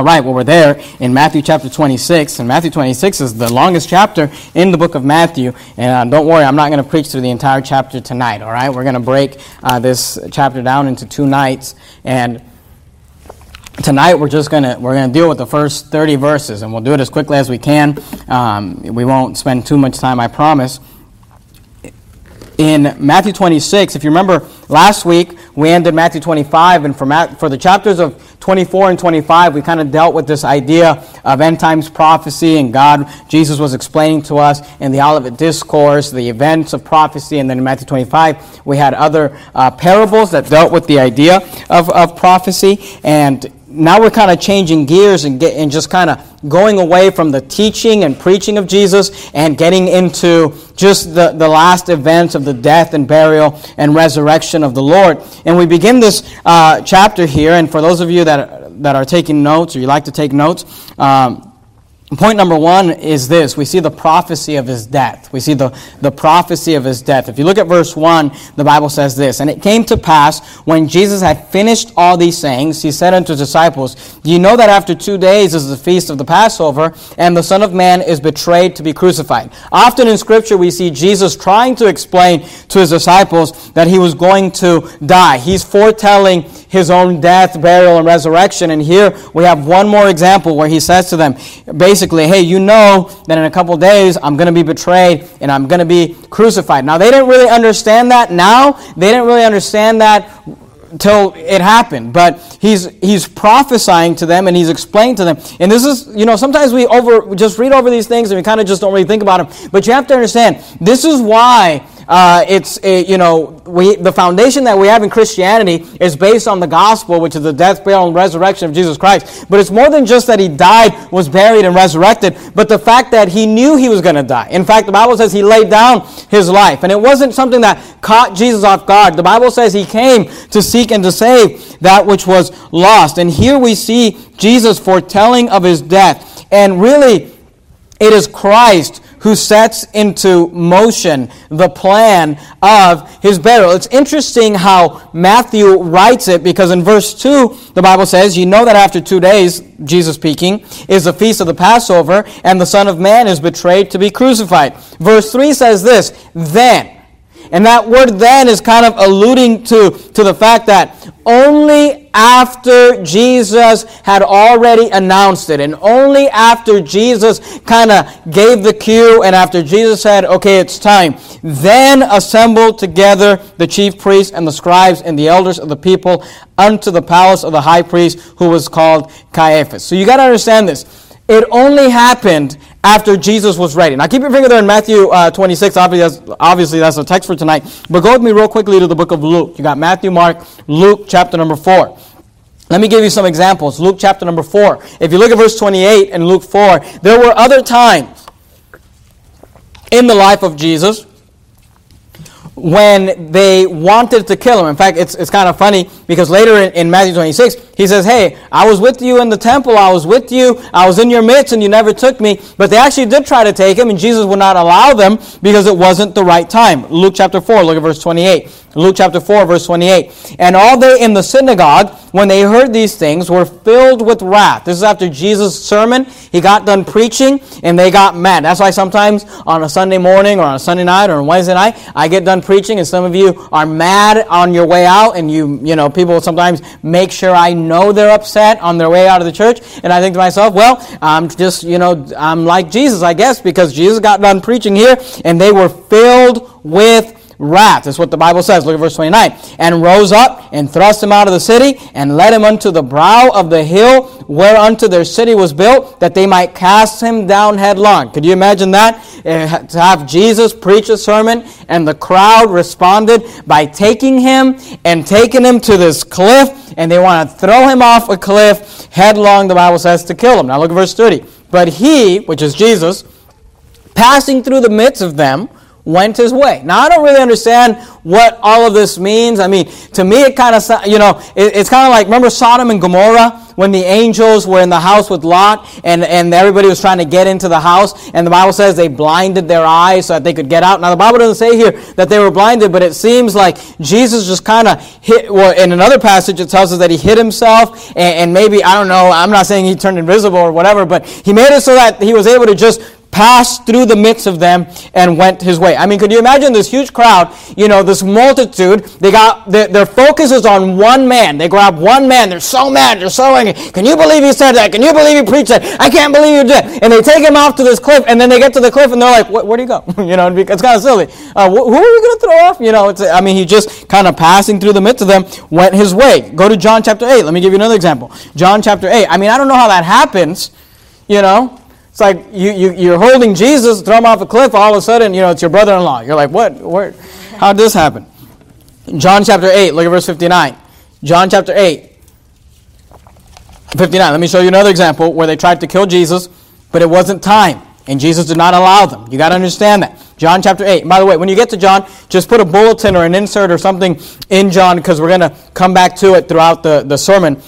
All right, well, we're there in Matthew chapter 26, and Matthew 26 is the longest chapter in the book of Matthew. And uh, don't worry, I'm not going to preach through the entire chapter tonight, all right? We're going to break uh, this chapter down into two nights. And tonight we're just going to we're going to deal with the first 30 verses, and we'll do it as quickly as we can. Um, we won't spend too much time, I promise in Matthew 26. If you remember last week, we ended Matthew 25, and for, Matt, for the chapters of 24 and 25, we kind of dealt with this idea of end times prophecy, and God, Jesus was explaining to us in the Olivet Discourse the events of prophecy, and then in Matthew 25, we had other uh, parables that dealt with the idea of, of prophecy, and now we're kind of changing gears and, get, and just kind of going away from the teaching and preaching of Jesus and getting into just the, the last events of the death and burial and resurrection of the Lord. And we begin this uh, chapter here, and for those of you that, that are taking notes or you like to take notes, um, Point number one is this. We see the prophecy of his death. We see the, the prophecy of his death. If you look at verse 1, the Bible says this And it came to pass, when Jesus had finished all these sayings, he said unto his disciples, you know that after two days is the feast of the Passover, and the Son of Man is betrayed to be crucified? Often in Scripture, we see Jesus trying to explain to his disciples that he was going to die. He's foretelling his own death, burial, and resurrection. And here we have one more example where he says to them, basically, basically, hey, you know that in a couple days I'm going to be betrayed and I'm going to be crucified. Now, they didn't really understand that now. They didn't really understand that till it happened. But he's he's prophesying to them and he's explaining to them. And this is, you know, sometimes we over just read over these things and we kind of just don't really think about them. But you have to understand, this is why uh, it's, it, you know, we, the foundation that we have in Christianity is based on the gospel, which is the death, burial, and resurrection of Jesus Christ. But it's more than just that he died, was buried, and resurrected, but the fact that he knew he was going to die. In fact, the Bible says he laid down his life. And it wasn't something that caught Jesus off guard. The Bible says he came to seek and to save that which was lost. And here we see Jesus foretelling of his death. And really, it is Christ who sets into motion the plan of his burial. It's interesting how Matthew writes it because in verse 2, the Bible says, You know that after two days, Jesus speaking, is the feast of the Passover, and the Son of Man is betrayed to be crucified. Verse 3 says this, Then. And that word then is kind of alluding to, to the fact that only after Jesus had already announced it, and only after Jesus kind of gave the cue, and after Jesus said, okay, it's time, then assembled together the chief priests and the scribes and the elders of the people unto the palace of the high priest who was called Caiaphas. So you got to understand this. It only happened after Jesus was ready. Now keep your finger there in Matthew uh, 26. Obviously that's, obviously, that's text for tonight. But go with me real quickly to the book of Luke. You got Matthew, Mark, Luke, chapter number 4. Let me give you some examples. Luke chapter number 4. If you look at verse 28 in Luke 4, there were other times in the life of Jesus when they wanted to kill him. In fact, it's, it's kind of funny because later in, in, Matthew 26, he says, Hey, I was with you in the temple, I was with you, I was in your midst, and you never took me. But they actually did try to take him, and Jesus would not allow them because it wasn't the right time. Luke chapter 4, look at verse 28. Luke chapter 4, verse 28. And all they in the synagogue, when they heard these things, were filled with wrath. This is after Jesus' sermon. He got done preaching, and they got mad. That's why sometimes on a Sunday morning or on a Sunday night or on Wednesday night, I get done preaching, and some of you are mad on your way out, and you, you know, people sometimes make sure I know they're upset on their way out of the church. And I think to myself, well, I'm just, you know, I'm like Jesus, I guess, because Jesus got done preaching here, and they were filled with wrath. That's what the Bible says. Look at verse 29. And rose up and thrust him out of the city and led him unto the brow of the hill whereunto their city was built, that they might cast him down headlong. Could you imagine that? Uh, to have Jesus preach a sermon and the crowd responded by taking him and taking him to this cliff and they want to throw him off a cliff headlong, the Bible says, to kill him. Now look at verse 30. But he, which is Jesus, passing through the midst of them, went his way. Now, I don't really understand what all of this means. I mean, to me, it kind of, you know, it, it's kind of like, remember Sodom and Gomorrah when the angels were in the house with Lot and, and everybody was trying to get into the house? And the Bible says they blinded their eyes so that they could get out. Now, the Bible doesn't say here that they were blinded, but it seems like Jesus just kind of hit, well, in another passage, it tells us that he hid himself and, and maybe, I don't know, I'm not saying he turned invisible or whatever, but he made it so that he was able to just passed through the midst of them and went his way. I mean, could you imagine this huge crowd, you know, this multitude, they got, their, their focus is on one man. They grab one man, they're so mad, they're so angry. Can you believe he said that? Can you believe he preached that? I can't believe you did. And they take him off to this cliff, and then they get to the cliff, and they're like, where do you go? you know, it's kind of silly. Uh, who are we going to throw off? You know, it's, I mean, he just kind of passing through the midst of them went his way. Go to John chapter 8. Let me give you another example. John chapter 8. I mean, I don't know how that happens, you know. It's like you, you, you're holding Jesus, throw him off a cliff, all of a sudden, you know, it's your brother in law. You're like, what? Where? How did this happen? John chapter 8, look at verse 59. John chapter 8, 59. Let me show you another example where they tried to kill Jesus, but it wasn't time, and Jesus did not allow them. You got to understand that. John chapter 8. By the way, when you get to John, just put a bulletin or an insert or something in John because we're going to come back to it throughout the, the sermon.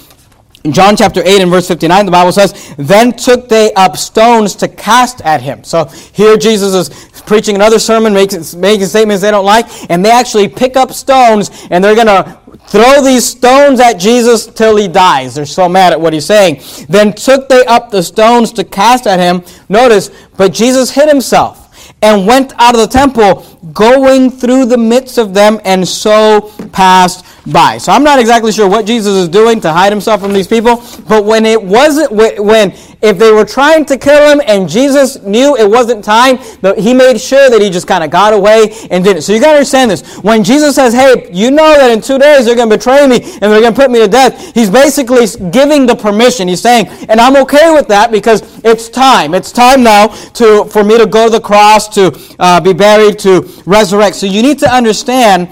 In John chapter 8 and verse 59, the Bible says, Then took they up stones to cast at him. So here Jesus is preaching another sermon, making, making statements they don't like, and they actually pick up stones and they're going to throw these stones at Jesus till he dies. They're so mad at what he's saying. Then took they up the stones to cast at him. Notice, but Jesus hid himself and went out of the temple, going through the midst of them, and so passed by. So I'm not exactly sure what Jesus is doing to hide himself from these people, but when it wasn't, when if they were trying to kill him and Jesus knew it wasn't time, but he made sure that he just kind of got away and didn't. So you got to understand this. When Jesus says, hey, you know that in two days they're going to betray me and they're going to put me to death, he's basically giving the permission. He's saying, and I'm okay with that because it's time. It's time now to, for me to go to the cross, to uh, be buried, to resurrect. So you need to understand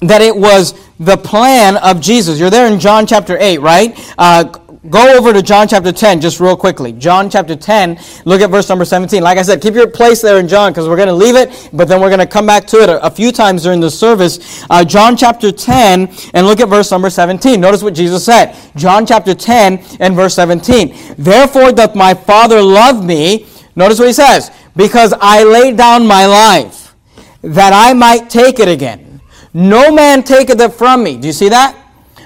that it was the plan of Jesus. You're there in John chapter 8, right? Uh, go over to John chapter 10 just real quickly. John chapter 10, look at verse number 17. Like I said, keep your place there in John because we're going to leave it, but then we're going to come back to it a, a few times during the service. Uh, John chapter 10, and look at verse number 17. Notice what Jesus said. John chapter 10 and verse 17. Therefore doth my Father love me. Notice what he says. Because I laid down my life that I might take it again. No man taketh it from me. Do you see that?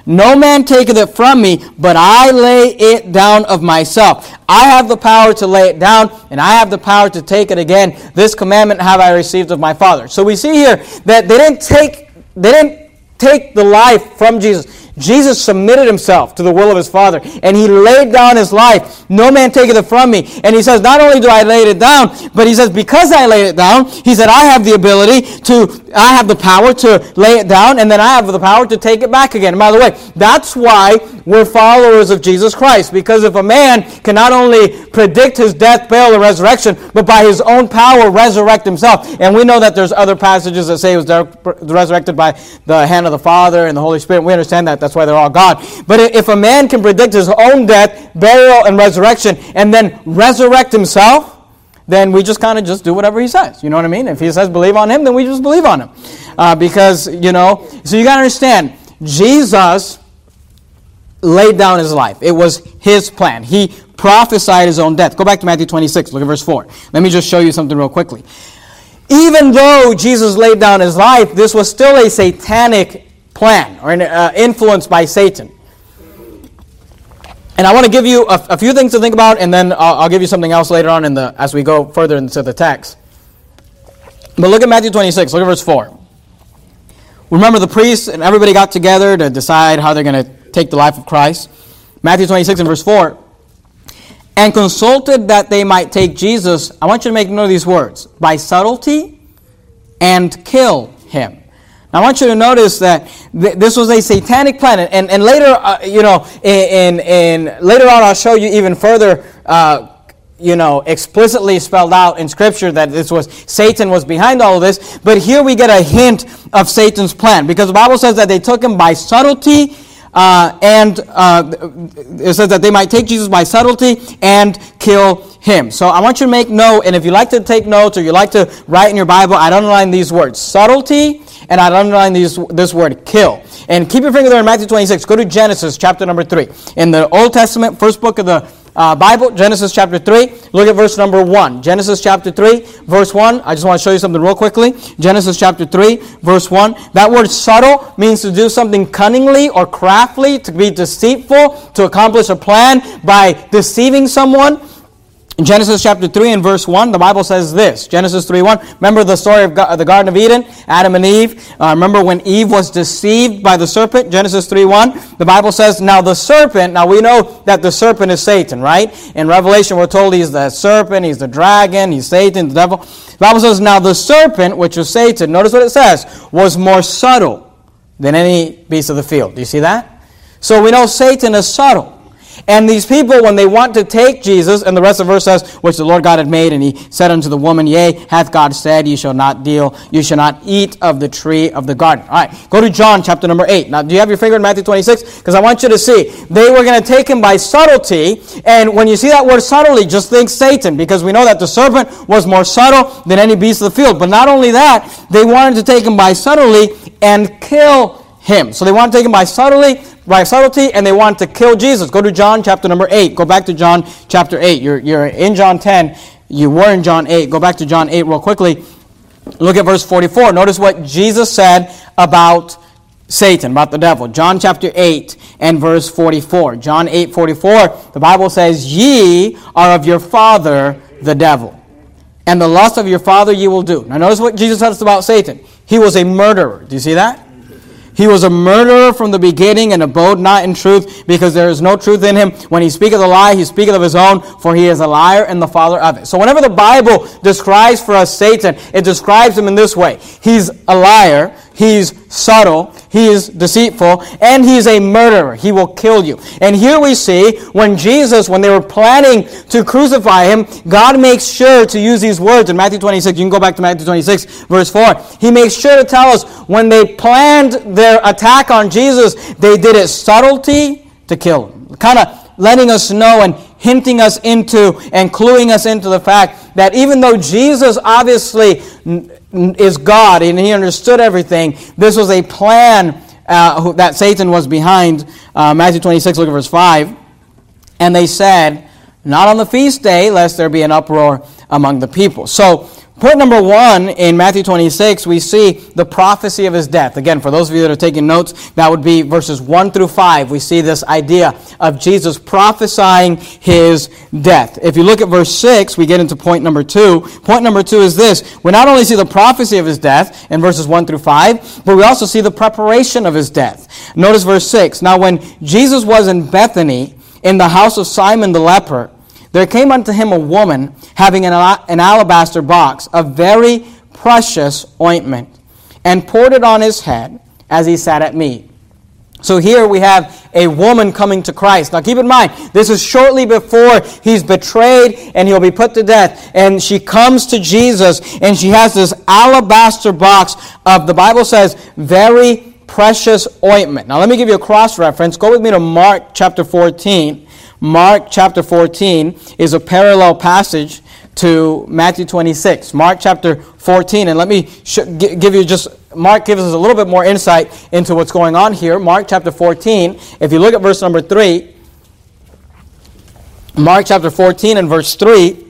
No man taketh it from me, but I lay it down of myself. I have the power to lay it down, and I have the power to take it again. This commandment have I received of my Father. So we see here that they didn't take, they didn't take the life from Jesus. Jesus submitted himself to the will of his Father, and he laid down his life. No man taketh it from me. And he says, not only do I lay it down, but he says, because I laid it down, he said, I have the ability to, I have the power to lay it down, and then I have the power to take it back again. And by the way, that's why we're followers of Jesus Christ, because if a man can not only predict his death, burial, and resurrection, but by his own power resurrect himself. And we know that there's other passages that say he was resurrected by the hand of the Father and the Holy Spirit. We understand that. That's why they're all God. But if a man can predict his own death, burial, and resurrection, and then resurrect himself, then we just kind of just do whatever he says. You know what I mean? If he says believe on him, then we just believe on him. Uh, because, you know, so you got to understand, Jesus laid down his life. It was his plan. He prophesied his own death. Go back to Matthew 26, look at verse 4. Let me just show you something real quickly. Even though Jesus laid down his life, this was still a satanic plan or uh, influenced by Satan. And I want to give you a, a, few things to think about, and then I'll, I'll, give you something else later on in the, as we go further into the text. But look at Matthew 26, look at verse 4. Remember, the priests and everybody got together to decide how they're going to take the life of Christ. Matthew 26 and verse 4. And consulted that they might take Jesus, I want you to make note of these words, by subtlety and kill him. I want you to notice that th- this was a satanic plan, and, and later, uh, you know, in, in, later on, I'll show you even further, uh, you know, explicitly spelled out in Scripture that this was Satan was behind all of this. But here we get a hint of Satan's plan because the Bible says that they took him by subtlety. Uh, and uh, it says that they might take Jesus by subtlety and kill him. So I want you to make note, and if you like to take notes or you like to write in your Bible, I'd underline these words subtlety, and I'd underline these, this word kill. And keep your finger there in Matthew 26. Go to Genesis chapter number 3. In the Old Testament, first book of the uh, Bible, Genesis chapter 3. Look at verse number 1. Genesis chapter 3, verse 1. I just want to show you something real quickly. Genesis chapter 3, verse 1. That word subtle means to do something cunningly or craftily, to be deceitful, to accomplish a plan by deceiving someone. In Genesis chapter 3 and verse 1, the Bible says this Genesis 3 1. Remember the story of the Garden of Eden, Adam and Eve? Uh, remember when Eve was deceived by the serpent? Genesis 3 1. The Bible says, Now the serpent, now we know that the serpent is Satan, right? In Revelation, we're told he's the serpent, he's the dragon, he's Satan, the devil. The Bible says, Now the serpent, which is Satan, notice what it says, was more subtle than any beast of the field. Do you see that? So we know Satan is subtle. And these people, when they want to take Jesus, and the rest of the verse says, which the Lord God had made, and he said unto the woman, Yea, hath God said, You shall not deal, you shall not eat of the tree of the garden. All right, go to John chapter number 8. Now, do you have your finger in Matthew 26? Because I want you to see, they were going to take him by subtlety, and when you see that word subtlety, just think Satan, because we know that the serpent was more subtle than any beast of the field. But not only that, they wanted to take him by subtlety and kill him. So they want to take him by subtlety, by subtlety and they want to kill Jesus. Go to John chapter number 8. Go back to John chapter 8. You're, you're in John 10. You were in John 8. Go back to John 8 real quickly. Look at verse 44. Notice what Jesus said about Satan, about the devil. John chapter 8 and verse 44. John 8 44. The Bible says, Ye are of your father the devil, and the lust of your father ye will do. Now notice what Jesus says about Satan. He was a murderer. Do you see that? He was a murderer from the beginning and abode not in truth, because there is no truth in him. When he speaketh a lie, he speaketh of his own, for he is a liar and the father of it. So whenever the Bible describes for us Satan, it describes him in this way. He's a liar, he's subtle, he is deceitful, and he's a murderer. He will kill you. And here we see when Jesus, when they were planning to crucify him, God makes sure to use these words in Matthew 26. You can go back to Matthew 26, verse 4. He makes sure to tell us when they planned their attack on Jesus, they did it subtlety to kill him. Kind of letting us know and hinting us into and cluing us into the fact that even though Jesus obviously is God and he understood everything. This was a plan uh, that Satan was behind. Uh, Matthew 26, look at verse 5. And they said, Not on the feast day, lest there be an uproar among the people. So Point number one in Matthew 26, we see the prophecy of his death. Again, for those of you that are taking notes, that would be verses 1 through 5. We see this idea of Jesus prophesying his death. If you look at verse 6, we get into point number 2. Point number 2 is this we not only see the prophecy of his death in verses 1 through 5, but we also see the preparation of his death. Notice verse 6. Now, when Jesus was in Bethany, in the house of Simon the leper, there came unto him a woman having an, an alabaster box of very precious ointment, and poured it on his head as he sat at meat. So here we have a woman coming to Christ. Now keep in mind, this is shortly before he's betrayed and he'll be put to death. And she comes to Jesus and she has this alabaster box of, the Bible says, very precious ointment. Now let me give you a cross reference. Go with me to Mark chapter 14. Mark chapter 14 is a parallel passage to Matthew 26. Mark chapter 14, and let me sh- give you just, Mark gives us a little bit more insight into what's going on here. Mark chapter 14, if you look at verse number 3, Mark chapter 14 and verse 3,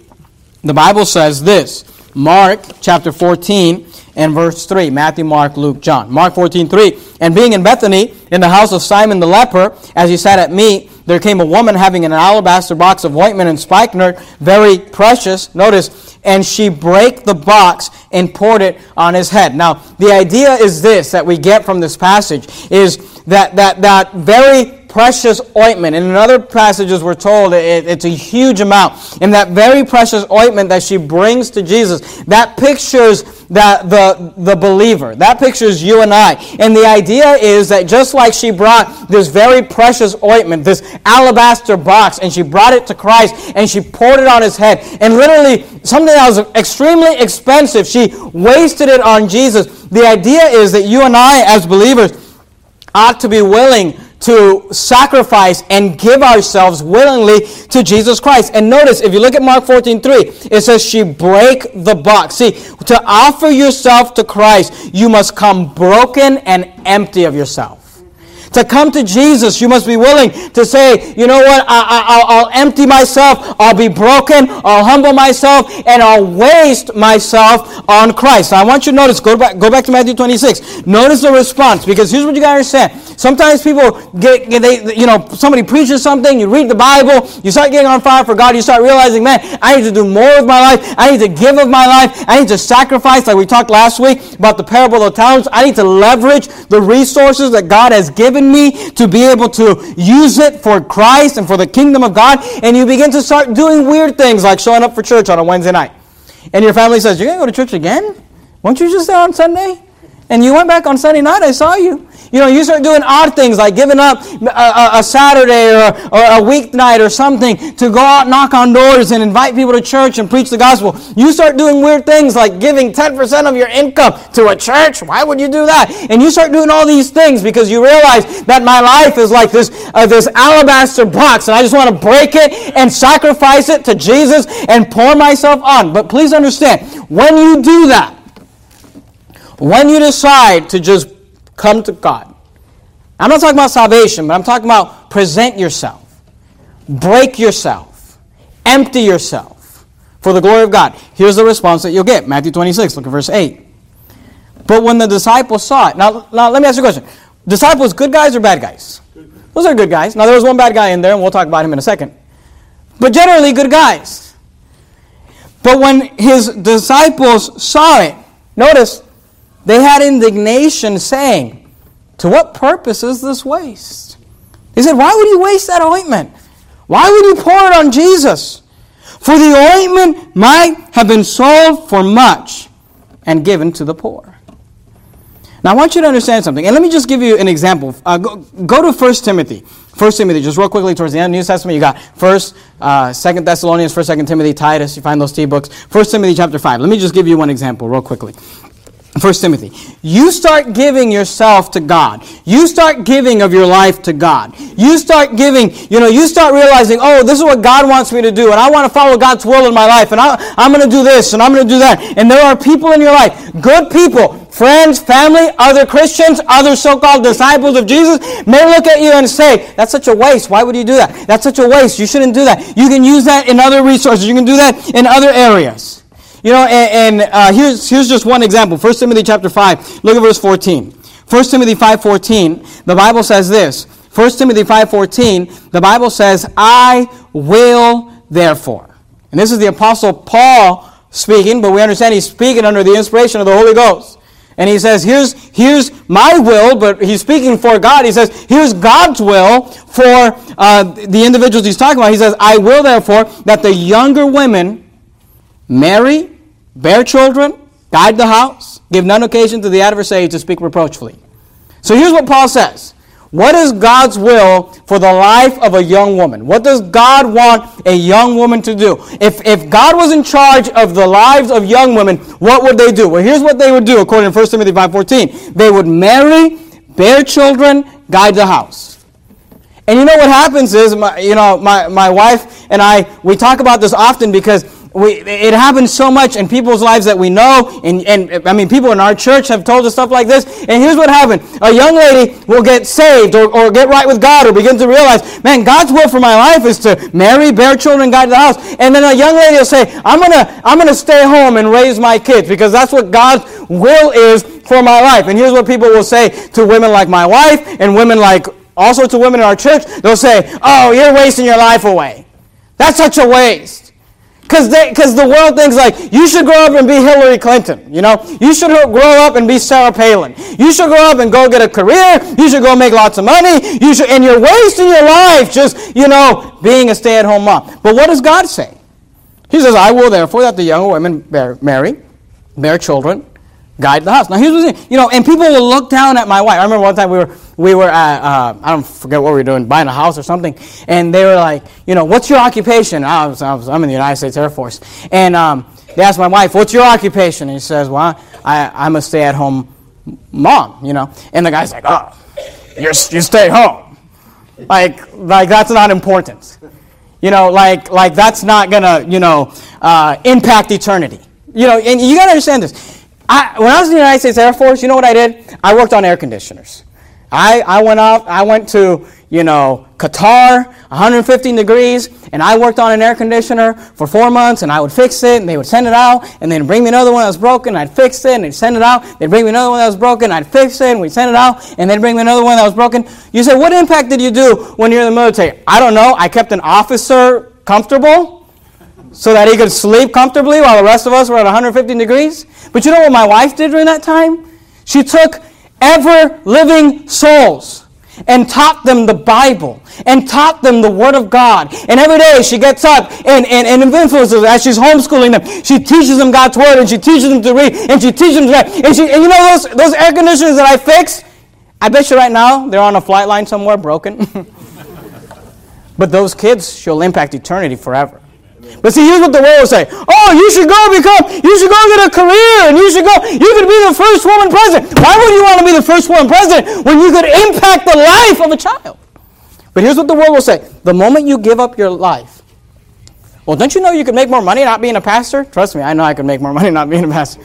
the Bible says this. Mark chapter 14 and verse 3. Matthew, Mark, Luke, John. Mark 14, 3. And being in Bethany, in the house of Simon the leper, as he sat at meat, there came a woman having an alabaster box of ointment and spikenard, very precious. Notice, and she brake the box and poured it on his head. Now, the idea is this that we get from this passage is that that that very precious ointment. And in other passages, we're told it, it's a huge amount. And that very precious ointment that she brings to Jesus, that pictures the, the, the believer. That pictures you and I. And the idea is that just like she brought this very precious ointment, this alabaster box, and she brought it to Christ and she poured it on his head, and literally something that was extremely expensive, she wasted it on Jesus. The idea is that you and I, as believers, ought to be willing to sacrifice and give ourselves willingly to Jesus Christ. And notice, if you look at Mark 14 3, it says she break the box. See, to offer yourself to Christ, you must come broken and empty of yourself. To come to Jesus, you must be willing to say, you know what, I, will empty myself, I'll be broken, I'll humble myself, and I'll waste myself on Christ. I want you to notice, go back, go back to Matthew 26. Notice the response, because here's what you got to understand. Sometimes people get, they, you know, somebody preaches something, you read the Bible, you start getting on fire for God, you start realizing, man, I need to do more with my life, I need to give of my life, I need to sacrifice, like we talked last week about the parable of the talents, I need to leverage the resources that God has given me to be able to use it for Christ and for the kingdom of God. And you begin to start doing weird things like showing up for church on a Wednesday night. And your family says, You're going to go to church again? Weren't you just there on Sunday? And you went back on Sunday night, I saw you. You know, you start doing odd things like giving up a, a, a Saturday or, or a weeknight or something to go out, knock on doors, and invite people to church and preach the gospel. You start doing weird things like giving 10% of your income to a church. Why would you do that? And you start doing all these things because you realize that my life is like this, uh, this alabaster box, and I just want to break it and sacrifice it to Jesus and pour myself on. But please understand, when you do that, when you decide to just come to God. I'm not talking about salvation, but I'm talking about present yourself, break yourself, empty yourself for the glory of God. Here's the response that you'll get Matthew 26, look at verse 8. But when the disciples saw it, now, now let me ask you a question. Disciples, good guys or bad guys? Those are good guys. Now, there was one bad guy in there, and we'll talk about him in a second. But generally, good guys. But when his disciples saw it, notice they had indignation, saying, To what purpose is this waste? They said, Why would you waste that ointment? Why would you pour it on Jesus? For the ointment might have been sold for much and given to the poor. Now, I want you to understand something. And let me just give you an example. Uh, go, go, to 1 Timothy. 1 Timothy, just real quickly towards the end of the New Testament, you got 1st, uh, 2nd Thessalonians, 1st, 2nd Timothy, Titus. You find those T books. 1 Timothy chapter 5. Let me just give you one example real quickly. First Timothy, you start giving yourself to God. You start giving of your life to God. You start giving, you know, you start realizing, oh, this is what God wants me to do, and I want to follow God's will in my life, and I, I'm going to do this, and I'm going to do that. And there are people in your life, good people, friends, family, other Christians, other so called disciples of Jesus, may look at you and say, that's such a waste. Why would you do that? That's such a waste. You shouldn't do that. You can use that in other resources, you can do that in other areas. You know, and, and uh, here's, here's just one example. 1 Timothy chapter 5. Look at verse 14. 1 Timothy 5.14, the Bible says this. 1 Timothy 5.14, the Bible says, I will therefore. And this is the Apostle Paul speaking, but we understand he's speaking under the inspiration of the Holy Ghost. And he says, here's, here's my will, but he's speaking for God. He says, here's God's will for uh, the individuals he's talking about. He says, I will therefore that the younger women marry, bear children, guide the house, give none occasion to the adversary to speak reproachfully. So here's what Paul says. What is God's will for the life of a young woman? What does God want a young woman to do? If, if God was in charge of the lives of young women, what would they do? Well, here's what they would do according to 1 Timothy 5.14. They would marry, bear children, guide the house. And you know what happens is, my, you know, my, my wife and I, we talk about this often because we, it happens so much in people's lives that we know, and, and I mean, people in our church have told us stuff like this. And here's what happened: a young lady will get saved or, or get right with God, or begin to realize, man, God's will for my life is to marry, bear children, guide the house. And then a young lady will say, I'm gonna, I'm gonna stay home and raise my kids because that's what God's will is for my life. And here's what people will say to women like my wife and women like also to women in our church. They'll say, "Oh, you're wasting your life away. That's such a waste." Because the world thinks like, you should grow up and be Hillary Clinton. You know, you should grow up and be Sarah Palin. You should grow up and go get a career. You should go make lots of money. You should, and you're wasting your life just, you know, being a stay-at-home mom. But what does God say? He says, I will therefore that the young women bear, marry, bear children, guide the house. Now here's the you know, and people will look down at my wife. I remember one time we were we were at uh, I don't forget what we were doing, buying a house or something, and they were like, you know, what's your occupation? I was, I I'm in the United States Air Force, and um, they asked my wife, what's your occupation? And he says, well, I I'm a stay-at-home mom, you know, and the guy's like, oh, you're, you stay home. Like, like that's not important. You know, like, like that's not gonna, you know, uh, impact eternity. You know, and you gotta understand this. I, when I was in the United States Air Force, you know what I did? I worked on air conditioners. I, I went out, I went to, you know, Qatar, 115 degrees, and I worked on an air conditioner for four months, and I would fix it, and they would send it out, and then bring me another one that was broken, I'd fix it, and they'd send it out, they'd bring me another one that was broken, I'd fix it, and we'd send it out, and they'd bring me another one that was broken. You say, what impact did you do when you're in the military? I don't know. I kept an officer comfortable so that he could sleep comfortably while the rest of us were at 115 degrees. But you know what my wife did during that time? She took ever living souls and taught them the Bible and taught them the Word of God. And every day she gets up and, and, and influences as she's homeschooling them. She teaches them God's Word and she teaches them to read and she teaches them to read. And, she, and you know those, those air conditioners that I fixed? I bet you right now they're on a flight line somewhere broken. but those kids, she'll impact eternity forever. But see, here's what the world will say. Oh, you should go become, you should go get a career, and you should go, you could be the first woman president. Why would you want to be the first woman president when you could impact the life of a child? But here's what the world will say. The moment you give up your life, well, don't you know you could make more money not being a pastor? Trust me, I know I could make more money not being a pastor.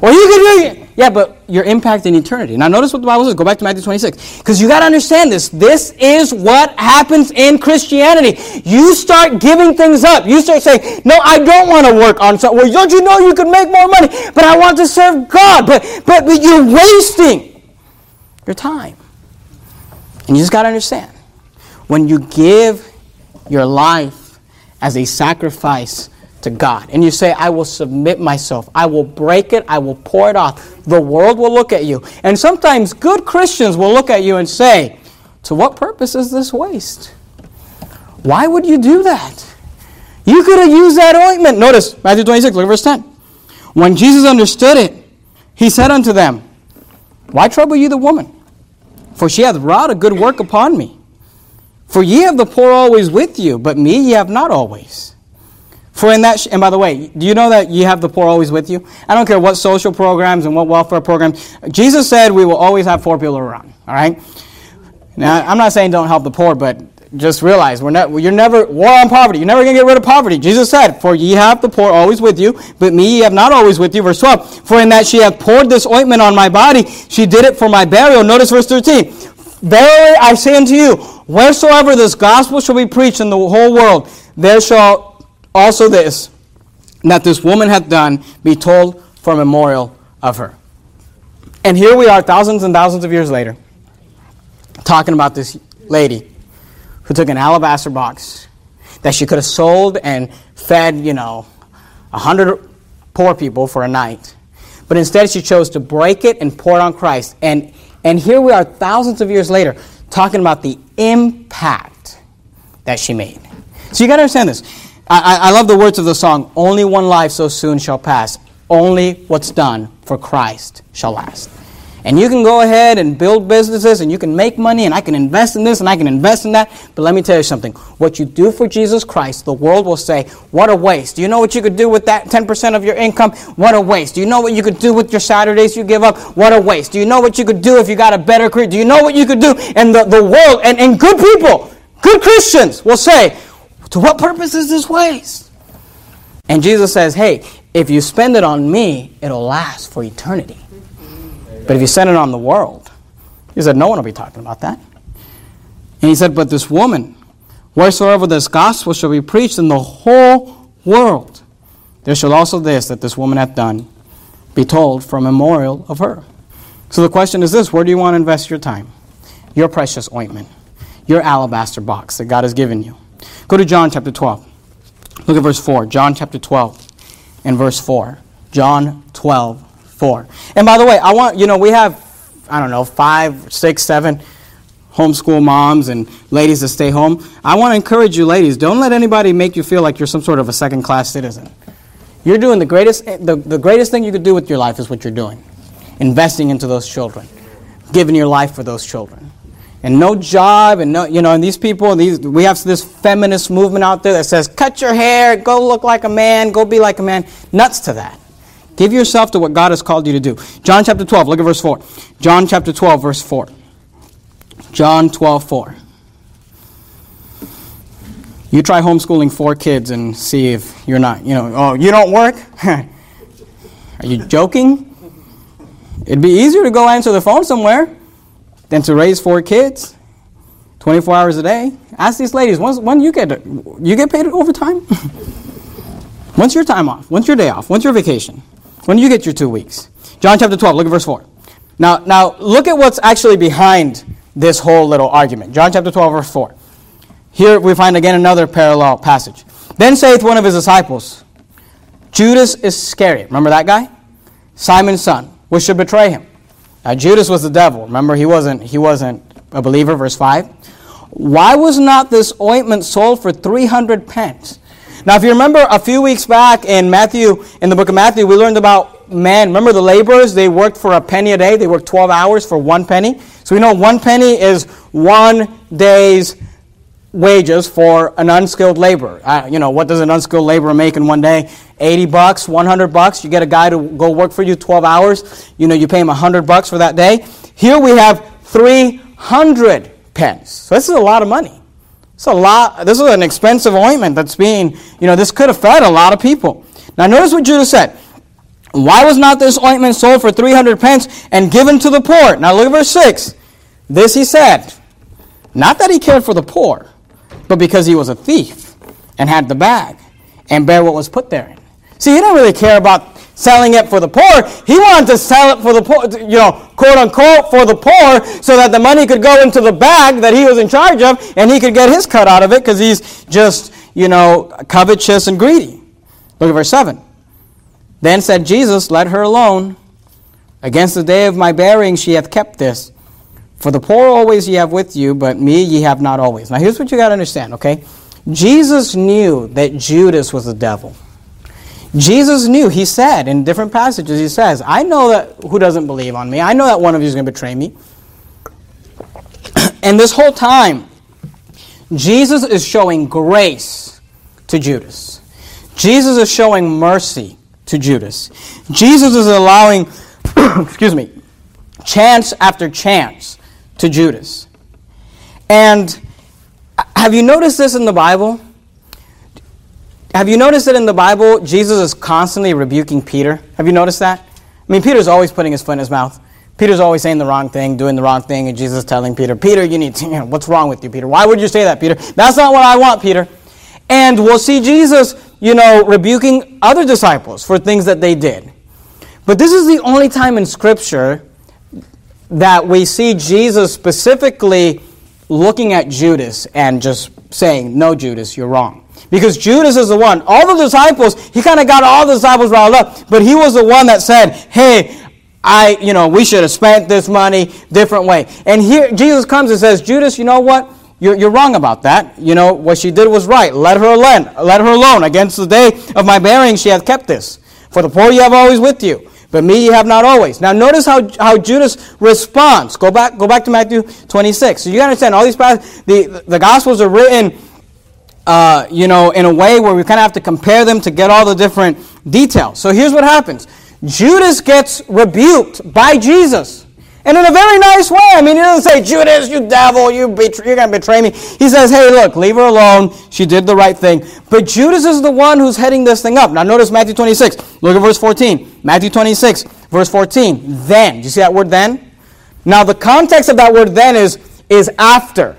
Well, you could do Yeah, but your impact in eternity. Now, notice what the Bible says. Go back to Matthew 26. Because you got to understand this. This is what happens in Christianity. You start giving things up. You start saying, No, I don't want to work on something. Well, don't you know you could make more money? But I want to serve God. But, but, but you're wasting your time. And you just got to understand. When you give your life as a sacrifice to God and you say, I will submit myself, I will break it, I will pour it off, the world will look at you. And sometimes good Christians will look at you and say, To what purpose is this waste? Why would you do that? You could have used that ointment. Notice Matthew 26, look at verse 10. When Jesus understood it, he said unto them, Why trouble you the woman? For she hath wrought a good work upon me. For ye have the poor always with you, but me ye have not always. For in that, sh- and by the way, do you know that you have the poor always with you? I don't care what social programs and what welfare programs. Jesus said we will always have poor people around. All right. Now, I'm not saying don't help the poor, but just realize we're not, you're never war on poverty. You're never going to get rid of poverty. Jesus said, "For ye have the poor always with you, but me ye have not always with you." Verse 12. For in that she hath poured this ointment on my body, she did it for my burial. Notice verse 13. Verily I say unto you, wheresoever this gospel shall be preached in the whole world, there shall also this, that this woman hath done, be told for memorial of her. And here we are, thousands and thousands of years later, talking about this lady who took an alabaster box that she could have sold and fed, you know, a hundred poor people for a night. But instead, she chose to break it and pour it on Christ. And, and here we are, thousands of years later, talking about the impact that she made. So you got to understand this. I, I love the words of the song Only one life so soon shall pass. Only what's done for Christ shall last. And you can go ahead and build businesses and you can make money and I can invest in this and I can invest in that. But let me tell you something. What you do for Jesus Christ, the world will say, What a waste. Do you know what you could do with that 10% of your income? What a waste. Do you know what you could do with your Saturdays you give up? What a waste. Do you know what you could do if you got a better career? Do you know what you could do? And the, the world and, and good people, good Christians will say, to what purpose is this waste? And Jesus says, hey, if you spend it on me, it'll last for eternity. But if you spend it on the world, he said, no one will be talking about that. And he said, but this woman, wheresoever this gospel shall be preached in the whole world, there shall also this that this woman hath done be told for a memorial of her. So the question is this where do you want to invest your time? Your precious ointment, your alabaster box that God has given you. Go to John chapter 12. Look at verse 4. John chapter 12 and verse 4. John 12, 4. And by the way, I want, you know, we have, I don't know, five, six, seven homeschool moms and ladies that stay home. I want to encourage you, ladies, don't let anybody make you feel like you're some sort of a second class citizen. You're doing the greatest, eh, the, the greatest thing you could do with your life is what you're doing investing into those children, giving your life for those children and no job and no you know and these people these we have this feminist movement out there that says cut your hair go look like a man go be like a man. Nuts to that. Give yourself to what god has called you to do. John chapter 12 look at verse 4 john chapter 12 verse 4 john 12 4 You try homeschooling four kids and see if you're not, you know, oh, you don't work? Are you joking? It'd be easier to go answer the phone somewhere than to raise four kids 24 hours a day. Ask these ladies, when, when you get you get paid overtime? When's your time off? When's your day off? When's your vacation? When do you get your two weeks? John chapter 12, look at verse 4. Now, now look at what's actually behind this whole little argument. John chapter 12, verse 4. Here we find again another parallel passage. Then saith one of his disciples, Judas Iscariot, remember that guy? Simon's son, which should betray him. Now Judas was the devil. Remember, he wasn't, he wasn't a believer, verse 5. Why was not this ointment sold for 300 pence? Now, if you remember a few weeks back in Matthew, in the book of Matthew, we learned about men. Remember the laborers? They worked for a penny a day. They worked 12 hours for one penny. So we know one penny is one day's wages for an unskilled laborer. Uh, you know, what does an unskilled laborer make in one day? 80 bucks, 100 bucks. You get a guy to go work for you 12 hours. You know, you pay him 100 bucks for that day. Here we have 300 pence. So this is a lot of money. It's a lot. This is an expensive ointment that's being, you know, this could have fed a lot of people. Now notice what Judas said. Why was not this ointment sold for 300 pence and given to the poor? Now look at verse 6. This he said, not that he cared for the poor, but because he was a thief and had the bag and bear what was put therein. See, he didn't really care about selling it for the poor. He wanted to sell it for the poor, you know, quote unquote, for the poor, so that the money could go into the bag that he was in charge of, and he could get his cut out of it because he's just, you know, covetous and greedy. Look at verse 7. Then said Jesus, Let her alone. Against the day of my burying she hath kept this. For the poor always ye have with you, but me ye have not always. Now here's what you got to understand, okay? Jesus knew that Judas was the devil. Jesus knew, he said in different passages, he says, I know that who doesn't believe on me. I know that one of you is going to betray me. and this whole time, Jesus is showing grace to Judas. Jesus is showing mercy to Judas. Jesus is allowing, excuse me, chance after chance to Judas. And have you noticed this in the Bible? Have you noticed that in the Bible, Jesus is constantly rebuking Peter? Have you noticed that? I mean, Peter's always putting his foot in his mouth. Peter's always saying the wrong thing, doing the wrong thing, and Jesus telling Peter, Peter, you need to, you know, what's wrong with you, Peter? Why would you say that, Peter? That's not what I want, Peter. And we'll see Jesus, you know, rebuking other disciples for things that they did. But this is the only time in Scripture that we see Jesus specifically looking at Judas and just saying, No, Judas, you're wrong. Because Judas is the one. All the disciples, he kind of got all the disciples riled up, but he was the one that said, hey, I, you know, we should have spent this money different way. And here Jesus comes and says, Judas, you know what? You're, you're wrong about that. You know, what she did was right. Let her alone. Let her alone. Against the day of my bearing she hath kept this. For the poor you have always with you, but me you have not always. Now notice how, how Judas responds. Go back, go back to Matthew 26. So you understand all these the, the Gospels are written uh, you know, in a way where we kind of have to compare them to get all the different details. So here's what happens Judas gets rebuked by Jesus. And in a very nice way. I mean, he doesn't say, Judas, you devil, you betray, you're going to betray me. He says, hey, look, leave her alone. She did the right thing. But Judas is the one who's heading this thing up. Now, notice Matthew 26. Look at verse 14. Matthew 26, verse 14. Then. Do you see that word then? Now, the context of that word then is, is after.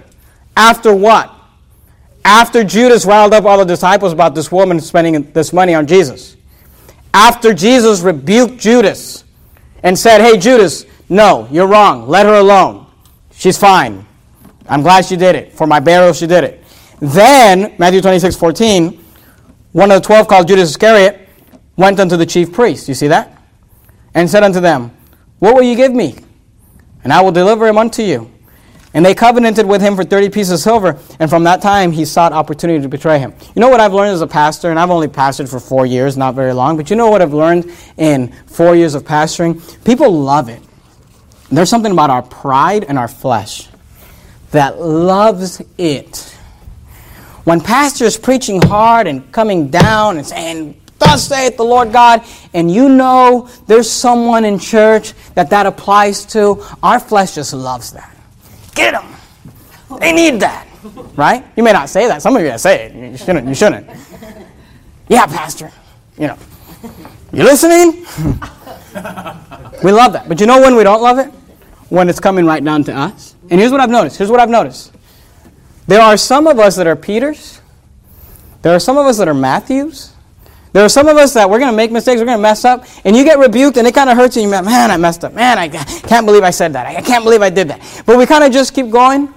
After what? after Judas riled up all the disciples about this woman spending this money on Jesus, after Jesus rebuked Judas and said, Hey, Judas, no, you're wrong. Let her alone. She's fine. I'm glad she did it. For my burial, she did it. Then, Matthew 26, 14, one of the twelve called Judas Iscariot went unto the chief priests. You see that? And said unto them, What will you give me? And I will deliver him unto you. And they covenanted with him for 30 pieces of silver, and from that time he sought opportunity to betray him. You know what I've learned as a pastor, and I've only pastored for four years, not very long, but you know what I've learned in four years of pastoring? People love it. There's something about our pride and our flesh that loves it. When pastors preaching hard and coming down and saying, Thus saith the Lord God, and you know there's someone in church that that applies to, our flesh just loves that. Get them. They need that. Right? You may not say that. Some of you say it. You shouldn't. You shouldn't. Yeah, Pastor. You know. You listening? we love that. But you know when we don't love it? When it's coming right down to us. And here's what I've noticed. Here's what I've noticed. There are some of us that are Peters. There are some of us that are Matthews. There are some of us that we're going to make mistakes, we're going to mess up, and you get rebuked, and it kind of hurts you. You man, I messed up. Man, I can't believe I said that. I can't believe I did that. But we kind of just keep going.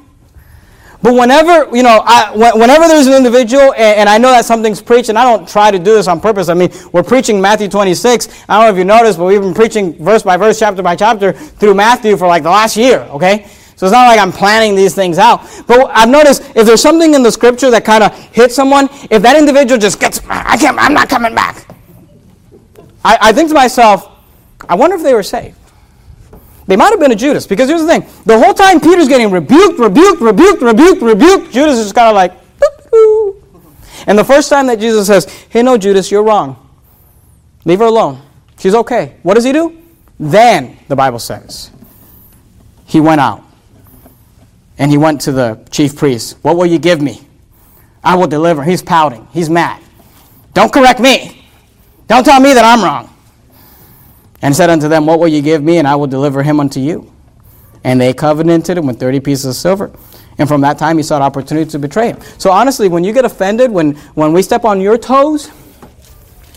But whenever, you know, I, whenever there's an individual, and, and, I know that something's preached, and I don't try to do this on purpose. I mean, we're preaching Matthew 26. I don't know if you noticed, but we've been preaching verse by verse, chapter by chapter through Matthew for like the last year, okay? So it's not like I'm planning these things out. But I've noticed if there's something in the scripture that kind of hits someone, if that individual just gets, I can't, I'm not coming back. I, I think to myself, I wonder if they were saved. They might have been a Judas, because here's the thing. The whole time Peter's getting rebuked, rebuked, rebuked, rebuked, rebuked, Judas is just kind of like, and the first time that Jesus says, hey, no, Judas, you're wrong. Leave her alone. She's okay. What does he do? Then, the Bible says, he went out and he went to the chief priest. What will you give me? I will deliver. He's pouting. He's mad. Don't correct me. Don't tell me that I'm wrong. And said unto them, What will you give me? And I will deliver him unto you. And they covenanted him with 30 pieces of silver. And from that time, he sought opportunity to betray him. So honestly, when you get offended, when, when we step on your toes,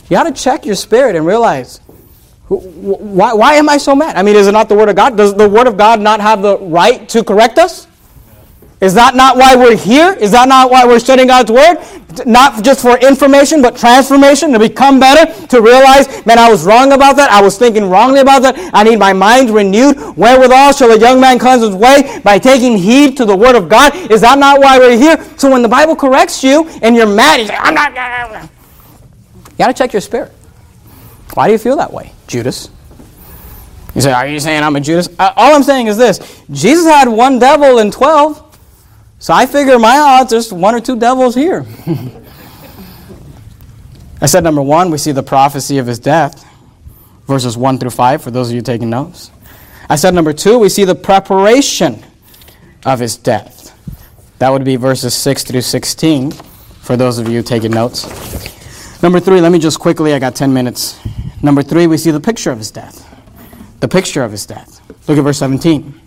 you got to check your spirit and realize, why, why am I so mad? I mean, is it not the Word of God? Does the Word of God not have the right to correct us? Is that not why we're here? Is that not why we're studying God's Word? Not just for information, but transformation, to become better, to realize, man, I was wrong about that. I was thinking wrongly about that. I need my mind renewed. Wherewithal shall a young man cleanse his way? By taking heed to the Word of God. Is that not why we're here? So when the Bible corrects you and you're mad, you say, I'm not. You got to check your spirit. Why do you feel that way, Judas? You say, Are you saying I'm a Judas? Uh, all I'm saying is this Jesus had one devil in 12. So I figure my odds, there's one or two devils here. I said number one, we see the prophecy of his death, verses 1 through 5, for those of you taking notes. I said number two, we see the preparation of his death. That would be verses 6 through 16, for those of you taking notes. Number three, let me just quickly, I got 10 minutes. Number three, we see the picture of his death. The picture of his death. Look at verse 17.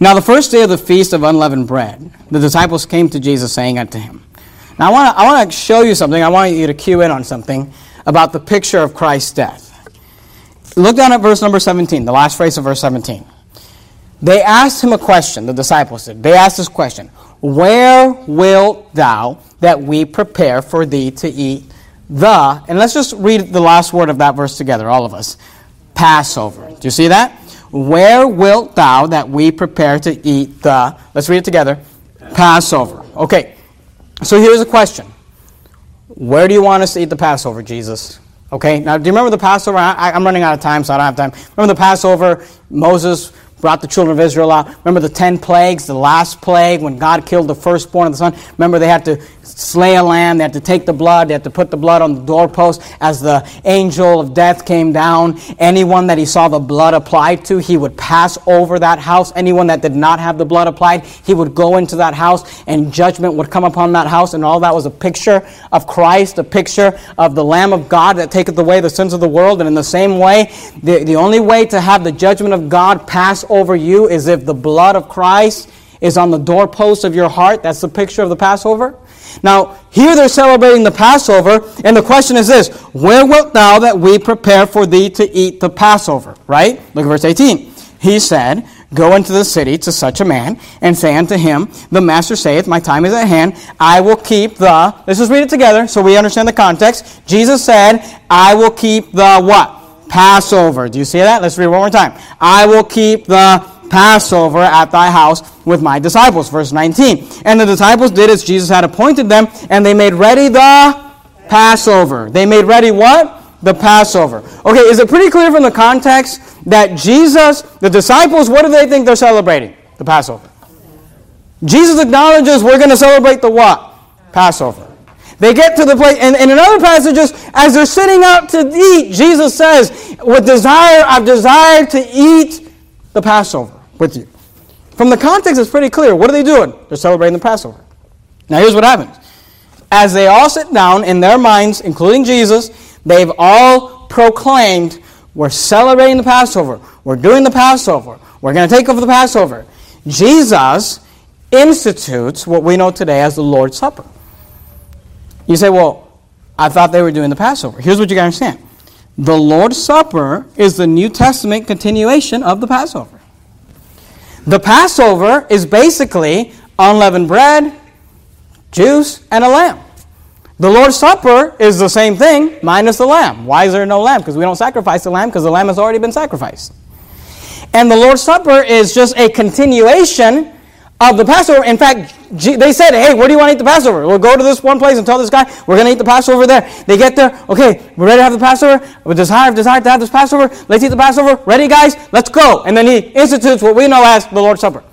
Now, the first day of the feast of unleavened bread, the disciples came to Jesus, saying unto him, Now, I want to I wanna show you something. I want you to cue in on something about the picture of Christ's death. Look down at verse number 17, the last phrase of verse 17. They asked him a question, the disciples did. They asked this question Where wilt thou that we prepare for thee to eat the, and let's just read the last word of that verse together, all of us Passover. Do you see that? Where wilt thou that we prepare to eat the, let's read it together, Passover. Okay, so here's a question. Where do you want us to eat the Passover, Jesus? Okay, now do you remember the Passover? I, am running out of time, so I don't have time. Remember the Passover? Moses brought the children of Israel out. Remember the ten plagues, the last plague when God killed the firstborn of the son? Remember they had to slay a lamb, they had to take the blood, they had to put the blood on the doorpost as the angel of death came down. Anyone that he saw the blood applied to, he would pass over that house. Anyone that did not have the blood applied, he would go into that house and judgment would come upon that house. And all that was a picture of Christ, a picture of the Lamb of God that taketh away the sins of the world. And in the same way, the, the only way to have the judgment of God pass over you is if the blood of Christ is on the doorpost of your heart. That's the picture of the Passover. Now, here they're celebrating the Passover, and the question is this Where wilt thou that we prepare for thee to eat the Passover? Right? Look at verse 18. He said, Go into the city to such a man, and say unto him, The master saith, My time is at hand. I will keep the. Let's just read it together so we understand the context. Jesus said, I will keep the what? Passover. Do you see that? Let's read one more time. I will keep the Passover at thy house with my disciples. Verse 19. And the disciples did as Jesus had appointed them, and they made ready the Passover. They made ready what? The Passover. Okay, is it pretty clear from the context that Jesus, the disciples, what do they think they're celebrating? The Passover. Jesus acknowledges we're going to celebrate the what? Passover. They get to the place, and, and in other passages, as they're sitting out to eat, Jesus says, With desire, I've desired to eat the Passover with you. From the context, it's pretty clear. What are they doing? They're celebrating the Passover. Now, here's what happens. As they all sit down in their minds, including Jesus, they've all proclaimed, We're celebrating the Passover. We're doing the Passover. We're going to take over the Passover. Jesus institutes what we know today as the Lord's Supper. You say, Well, I thought they were doing the Passover. Here's what you got to understand the Lord's Supper is the New Testament continuation of the Passover. The Passover is basically unleavened bread, juice, and a lamb. The Lord's Supper is the same thing, minus the lamb. Why is there no lamb? Because we don't sacrifice the lamb, because the lamb has already been sacrificed. And the Lord's Supper is just a continuation of the Passover. In fact, they said, hey, where do you want to eat the Passover? We'll go to this one place and tell this guy, we're going to eat the Passover there. They get there, okay, we're ready to have the Passover. We desire, desire to have this Passover. Let's eat the Passover. Ready, guys? Let's go. And then he institutes what we know as the Lord's Supper.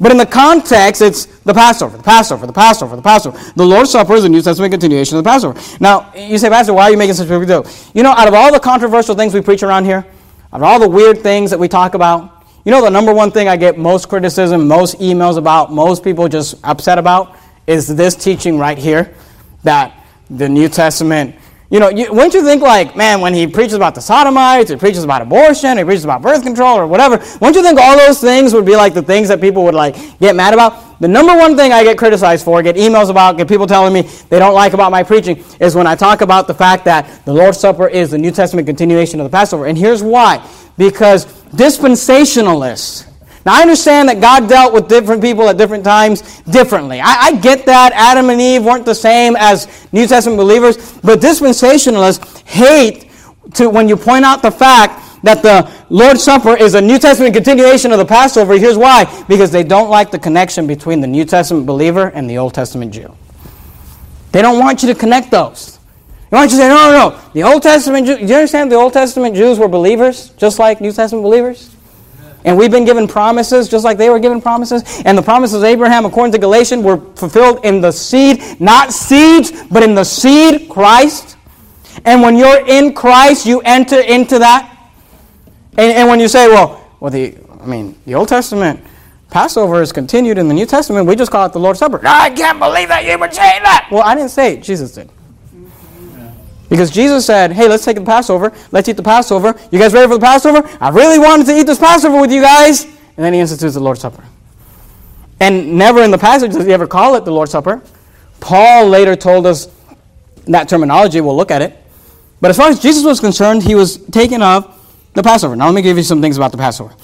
But in the context, it's the Passover, the Passover, the Passover, the Passover. The Lord's Supper is a New Testament continuation of the Passover. Now, you say, Pastor, why are you making such a big deal? You know, out of all the controversial things we preach around here, out of all the weird things that we talk about, you know, the number one thing I get most criticism, most emails about, most people just upset about is this teaching right here that the New Testament, you know, you, wouldn't you think like, man, when he preaches about the sodomites, he preaches about abortion, he preaches about birth control or whatever, wouldn't you think all those things would be like the things that people would like get mad about? The number one thing I get criticized for, get emails about, get people telling me they don't like about my preaching is when I talk about the fact that the Lord's Supper is the New Testament continuation of the Passover. And here's why. Because dispensationalists. Now, I understand that God dealt with different people at different times differently. I, I, get that. Adam and Eve weren't the same as New Testament believers, but dispensationalists hate to when you point out the fact that the Lord's Supper is a New Testament continuation of the Passover. Here's why because they don't like the connection between the New Testament believer and the Old Testament Jew. They don't want you to connect those. They want you to say, no, no, no. The Old Testament Jews, do you understand the Old Testament Jews were believers, just like New Testament believers? And we've been given promises just like they were given promises. And the promises of Abraham, according to Galatians, were fulfilled in the seed, not seeds, but in the seed, Christ. And when you're in Christ, you enter into that. And, and when you say, well, well, the I mean, the Old Testament Passover is continued in the New Testament. We just call it the Lord's Supper. I can't believe that you would say that. Well, I didn't say it. Jesus did. Because Jesus said, hey, let's take the Passover. Let's eat the Passover. You guys ready for the Passover? I really wanted to eat this Passover with you guys. And then he institutes the Lord's Supper. And never in the passage does he ever call it the Lord's Supper. Paul later told us that terminology. We'll look at it. But as far as Jesus was concerned, he was taking of the Passover. Now, let me give you some things about the Passover.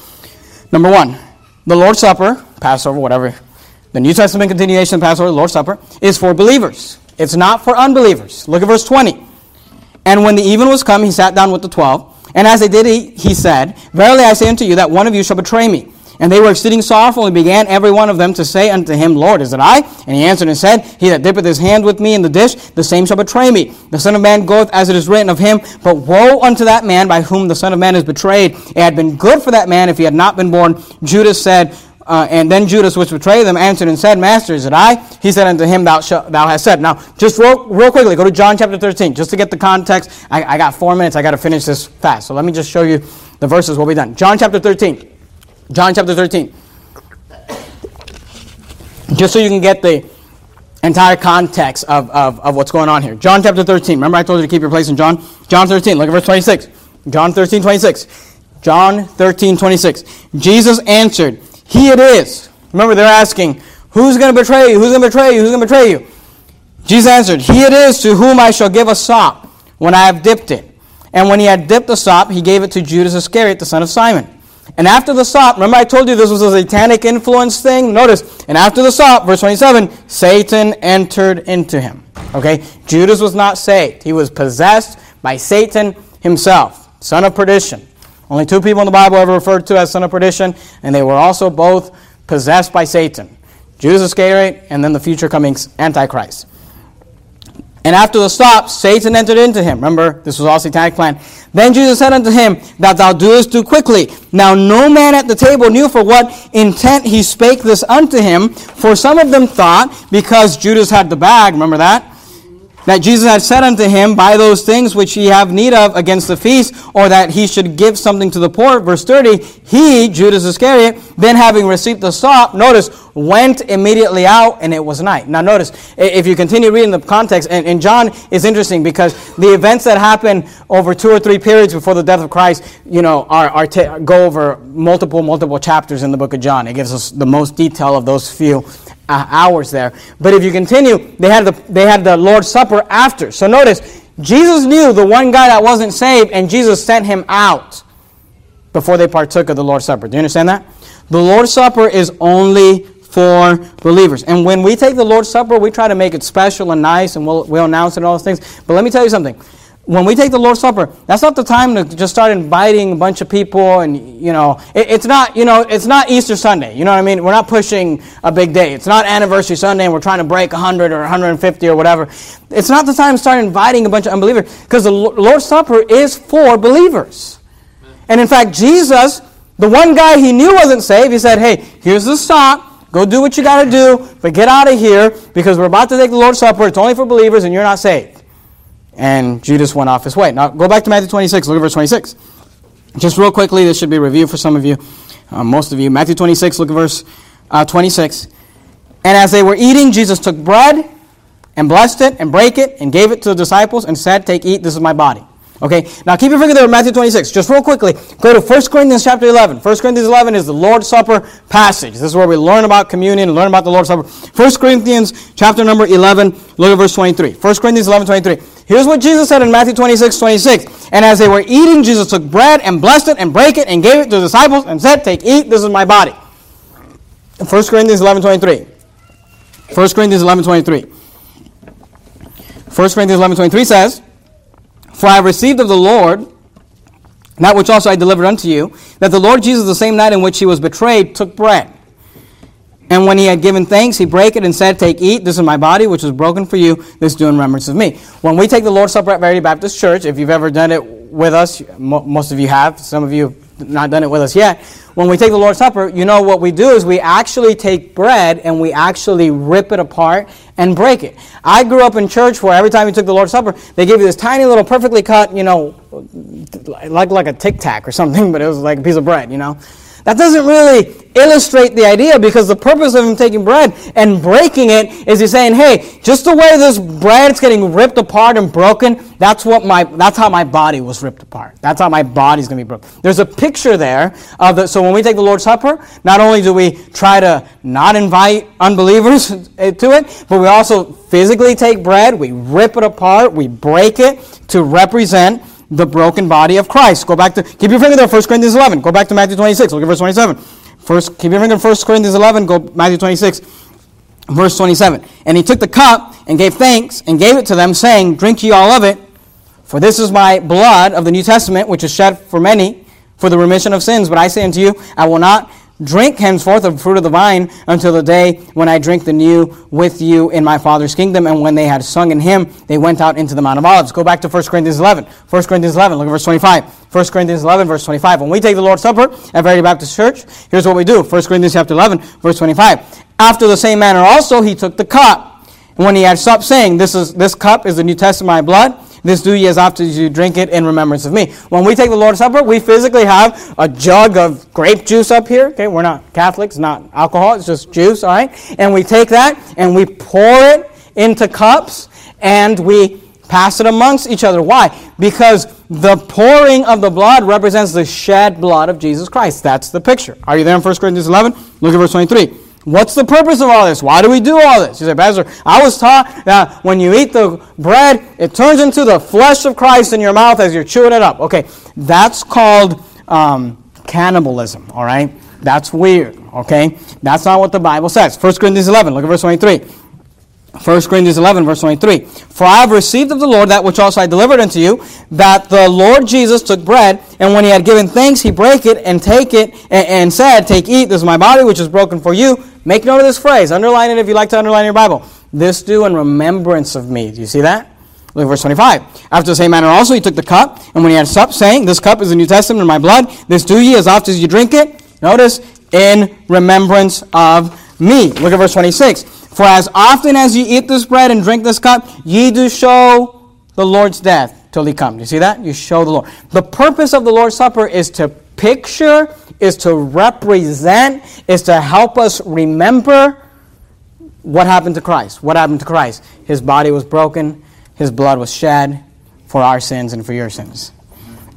Number one, the Lord's Supper, Passover, whatever, the New Testament continuation of Passover, the Lord's Supper, is for believers. It's not for unbelievers. Look at verse 20. And when the even was come, he sat down with the twelve. And as they did eat, he said, Verily I say unto you that one of you shall betray me. And they were exceeding sorrowful, and began every one of them to say unto him, Lord, is it I? And he answered and said, He that dippeth his hand with me in the dish, the same shall betray me. The Son of Man goeth as it is written of him, but woe unto that man by whom the Son of Man is betrayed. It had been good for that man if he had not been born. Judas said, uh, and then Judas, which betrayed them, answered and said, Master, is it I? He said unto him, Thou, shall, thou hast said. Now, just real, real quickly, go to John chapter 13, just to get the context. I, I got four minutes. I got to finish this fast. So let me just show you the verses. We'll be done. John chapter 13. John chapter 13. Just so you can get the entire context of, of, of what's going on here. John chapter 13. Remember I told you to keep your place in John? John 13. Look at verse 26. John 13, 26. John 13, 26. Jesus answered, he it is. Remember, they're asking, Who's going to betray you? Who's going to betray you? Who's going to betray you? Jesus answered, He it is to whom I shall give a sop when I have dipped it. And when he had dipped the sop, he gave it to Judas Iscariot, the son of Simon. And after the sop, remember I told you this was a satanic influence thing? Notice, and after the sop, verse 27, Satan entered into him. Okay? Judas was not saved. He was possessed by Satan himself, son of perdition. Only two people in the Bible ever referred to as son of perdition, and they were also both possessed by Satan Judas Iscariot, and then the future coming Antichrist. And after the sop, Satan entered into him. Remember, this was all satanic plan. Then Jesus said unto him, That thou doest do quickly. Now no man at the table knew for what intent he spake this unto him. For some of them thought, because Judas had the bag, remember that? That Jesus had said unto him, Buy those things which ye have need of against the feast, or that he should give something to the poor. Verse 30, he, Judas Iscariot, then having received the sop, notice, went immediately out, and it was night. Now notice, if you continue reading the context, and, and John is interesting because the events that happen over two or three periods before the death of Christ, you know, are, are go over multiple, multiple chapters in the book of John. It gives us the most detail of those few uh, hours there. But if you continue, they had, the, they had the Lord's Supper after. So notice, Jesus knew the one guy that wasn't saved, and Jesus sent him out before they partook of the Lord's Supper. Do you understand that? The Lord's Supper is only for believers. And when we take the Lord's Supper, we try to make it special and nice, and we'll, we'll announce it and all those things. But let me tell you something when we take the Lord's Supper, that's not the time to just start inviting a bunch of people, and you know, it, it's not, you know, it's not Easter Sunday. You know what I mean? We're not pushing a big day. It's not anniversary Sunday, and we're trying to break 100 or 150 or whatever. It's not the time to start inviting a bunch of unbelievers, because the Lord's Supper is for believers. And in fact, Jesus, the one guy he knew wasn't saved, he said, "Hey, here's the sop. Go do what you got to do, but get out of here because we're about to take the Lord's Supper. It's only for believers, and you're not saved." And Judas went off his way. Now, go back to Matthew 26. Look at verse 26. Just real quickly, this should be review for some of you, uh, most of you. Matthew 26, look at verse uh, 26. And as they were eating, Jesus took bread and blessed it and brake it and gave it to the disciples and said, Take, eat, this is my body. Okay, now keep your finger there in Matthew 26. Just real quickly, go to 1 Corinthians chapter 11. 1 Corinthians 11 is the Lord's Supper passage. This is where we learn about communion learn about the Lord's Supper. 1 Corinthians chapter number 11, look at verse 23. 1 Corinthians 11, 23. Here's what Jesus said in Matthew 26, 26. And as they were eating, Jesus took bread and blessed it and brake it and gave it to the disciples and said, Take, eat, this is my body. 1 Corinthians 11, 23. 1 Corinthians 11, 23. 1 Corinthians 11, 23 says, for I received of the Lord that which also I delivered unto you, that the Lord Jesus, the same night in which he was betrayed, took bread. And when he had given thanks, he brake it and said, Take, eat, this is my body, which was broken for you. This do in remembrance of me. When we take the Lord's Supper at Verity Baptist Church, if you've ever done it with us, most of you have, some of you not done it with us yet. When we take the Lord's Supper, you know what we do is we actually take bread and we actually rip it apart and break it. I grew up in church where every time you took the Lord's Supper, they gave you this tiny little perfectly cut, you know, like like a tic tac or something, but it was like a piece of bread, you know. That doesn't really illustrate the idea because the purpose of him taking bread and breaking it is he's saying, hey, just the way this bread's getting ripped apart and broken, that's what my that's how my body was ripped apart. That's how my body's gonna be broken. There's a picture there of the so when we take the Lord's Supper, not only do we try to not invite unbelievers eh, to it, but we also physically take bread, we rip it apart, we break it to represent the broken body of Christ. Go back to, keep your finger there, 1 Corinthians 11. Go back to Matthew 26. Look at verse 27. First, keep your finger in 1 Corinthians 11. Go Matthew 26, verse 27. And he took the cup and gave thanks and gave it to them, saying, Drink ye all of it, for this is my blood of the New Testament, which is shed for many for the remission of sins. But I say unto you, I will not Drink henceforth of the fruit of the vine until the day when I drink the new with you in my Father's kingdom. And when they had sung in hymn, they went out into the Mount of Olives. Go back to 1 Corinthians 11. 1 Corinthians 11, look at verse 25. 1 Corinthians 11, verse 25. When we take the Lord's Supper at Verity Baptist Church, here's what we do. 1 Corinthians chapter 11, verse 25. After the same manner also, he took the cup. And when he had supped, saying, This, is, this cup is the New Testament my blood this do ye as often as you drink it in remembrance of me. When we take the Lord's Supper, we physically have a jug of grape juice up here. Okay, we're not Catholics, not alcohol, it's just juice, all right? And we take that and we pour it into cups and we pass it amongst each other. Why? Because the pouring of the blood represents the shed blood of Jesus Christ. That's the picture. Are you there in 1 Corinthians 11? Look at verse 23. What's the purpose of all this? Why do we do all this? You say, Pastor, I was taught that when you eat the bread, it turns into the flesh of Christ in your mouth as you're chewing it up. Okay, that's called um, cannibalism, all right? That's weird, okay? That's not what the Bible says. 1 Corinthians 11, look at verse 23. 1 Corinthians 11, verse 23. For I have received of the Lord that which also I delivered unto you, that the Lord Jesus took bread, and when he had given thanks, he brake it and take it and, and said, Take, eat, this is my body which is broken for you. Make note of this phrase. Underline it if you like to underline your Bible. This do in remembrance of me. Do you see that? Look at verse 25. After the same manner also he took the cup, and when he had supped, saying, This cup is the New Testament in my blood. This do ye as oft as you drink it. Notice, in remembrance of me. Look at verse 26. For as often as ye eat this bread and drink this cup, ye do show the Lord's death till he come. You see that? You show the Lord. The purpose of the Lord's Supper is to picture, is to represent, is to help us remember what happened to Christ. What happened to Christ? His body was broken, his blood was shed for our sins and for your sins.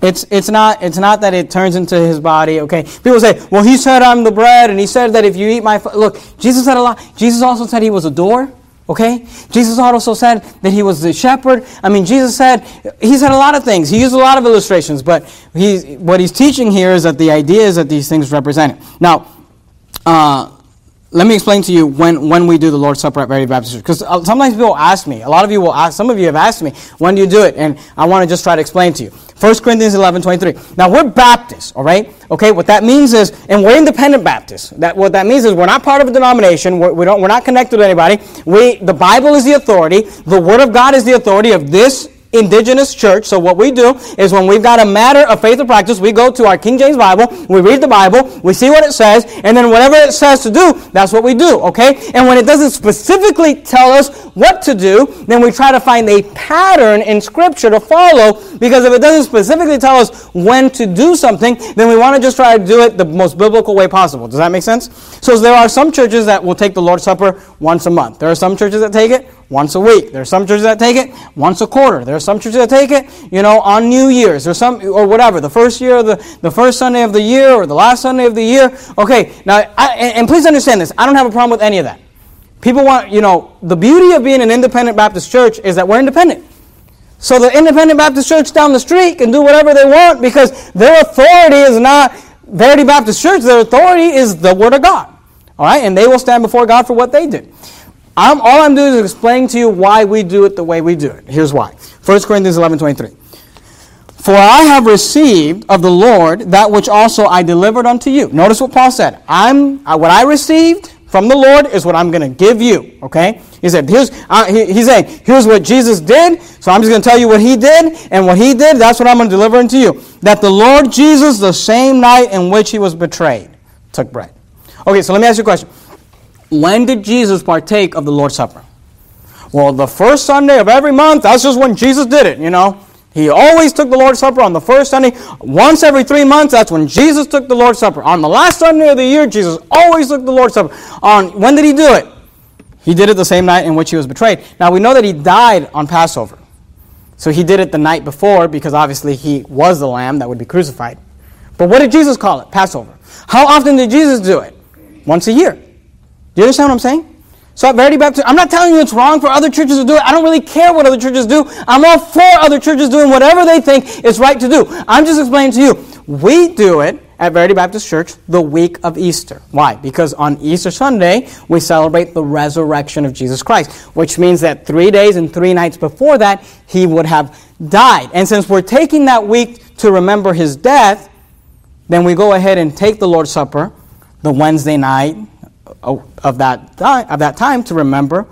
It's, it's, not, it's not that it turns into his body, okay? People say, well, he said I'm the bread, and he said that if you eat my... Look, Jesus said a lot. Jesus also said he was a door, okay? Jesus also said that he was the shepherd. I mean, Jesus said, he said a lot of things. He used a lot of illustrations, but he, what he's teaching here is that the idea is that these things represent it. Now, uh, let me explain to you when, when we do the Lord's Supper at Verity Baptist Church. Because uh, sometimes people ask me, a lot of you will ask, some of you have asked me, when do you do it? And I want to just try to explain to you. 1 Corinthians 11, 23. Now, we're Baptists, all right? Okay, what that means is, and we're independent Baptists. That, what that means is we're not part of a denomination. We're, we don't, we're not connected to anybody. We, the Bible is the authority. The Word of God is the authority of this indigenous church. So what we do is when we've got a matter of faith or practice, we go to our King James Bible, we read the Bible, we see what it says, and then whatever it says to do, that's what we do, okay? And when it doesn't specifically tell us what to do, then we try to find a pattern in Scripture to follow, because if it doesn't specifically tell us when to do something, then we want to just try to do it the most biblical way possible. Does that make sense? So there are some churches that will take the Lord's Supper once a month. There are some churches that take it once a week. There are some churches that take it once a quarter. There are some churches that take it, you know, on New Year's or some or whatever. The first year of the the first Sunday of the year or the last Sunday of the year. Okay, now I, and, please understand this. I don't have a problem with any of that. People want, you know, the beauty of being an independent Baptist church is that we're independent. So the independent Baptist church down the street can do whatever they want because their authority is not Verity Baptist Church. Their authority is the Word of God. All right, and they will stand before God for what they did. I'm, all I'm doing is explaining to you why we do it the way we do it. Here's why. 1 Corinthians 11 23. For I have received of the Lord that which also I delivered unto you. Notice what Paul said. I'm uh, what I received from the Lord is what I'm going to give you. Okay? He said, here's, uh, he, he's saying, here's what Jesus did. So I'm just going to tell you what he did. And what he did, that's what I'm going to deliver unto you. That the Lord Jesus, the same night in which he was betrayed, took bread. Okay, so let me ask you a question. When did Jesus partake of the Lord's Supper? Well, the first Sunday of every month, that's just when Jesus did it, you know. He always took the Lord's Supper on the first Sunday. Once every three months, that's when Jesus took the Lord's Supper. On the last Sunday of the year, Jesus always took the Lord's Supper. On when did he do it? He did it the same night in which he was betrayed. Now we know that he died on Passover. So he did it the night before because obviously he was the lamb that would be crucified. But what did Jesus call it? Passover. How often did Jesus do it? Once a year. Do you understand what I'm saying? So at Verity Baptist, I'm not telling you it's wrong for other churches to do it. I don't really care what other churches do. I'm all for other churches doing whatever they think is right to do. I'm just explaining to you, we do it at Verity Baptist Church the week of Easter. Why? Because on Easter Sunday, we celebrate the resurrection of Jesus Christ, which means that three days and three nights before that, he would have died. And since we're taking that week to remember his death, then we go ahead and take the Lord's Supper the Wednesday night of that, of that time to remember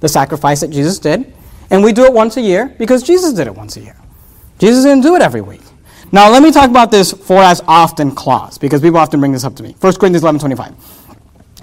the sacrifice that Jesus did. And we do it once a year because Jesus did it once a year. Jesus didn't do it every week. Now, let me talk about this for as often clause because people often bring this up to me. 1 Corinthians 11 25.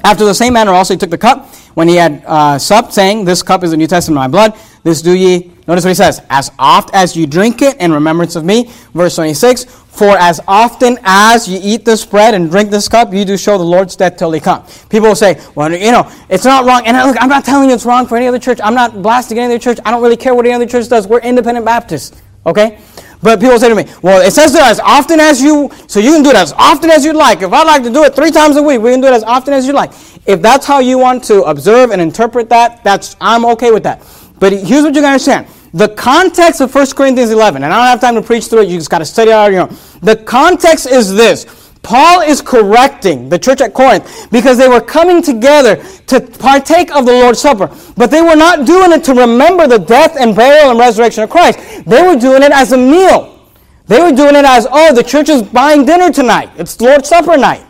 After the same manner also he took the cup when he had uh, supped, saying, This cup is the New Testament of my blood. This do ye, notice what he says, as oft as you drink it in remembrance of me. Verse 26, For as often as you eat this bread and drink this cup, you do show the Lord's death till he come. People will say, Well, you know, it's not wrong. And look, I'm not telling you it's wrong for any other church. I'm not blasting any other church. I don't really care what any other church does. We're independent Baptists. Okay? But people say to me, well, it says that as often as you, so you can do it as often as you'd like. If I'd like to do it three times a week, we can do it as often as you like. If that's how you want to observe and interpret that, that's, I'm okay with that. But here's what you gotta understand. The context of 1 Corinthians 11, and I don't have time to preach through it, you just gotta study it out on your own. The context is this. Paul is correcting the church at Corinth because they were coming together to partake of the Lord's Supper. But they were not doing it to remember the death and burial and resurrection of Christ. They were doing it as a meal. They were doing it as, oh, the church is buying dinner tonight. It's Lord's Supper night.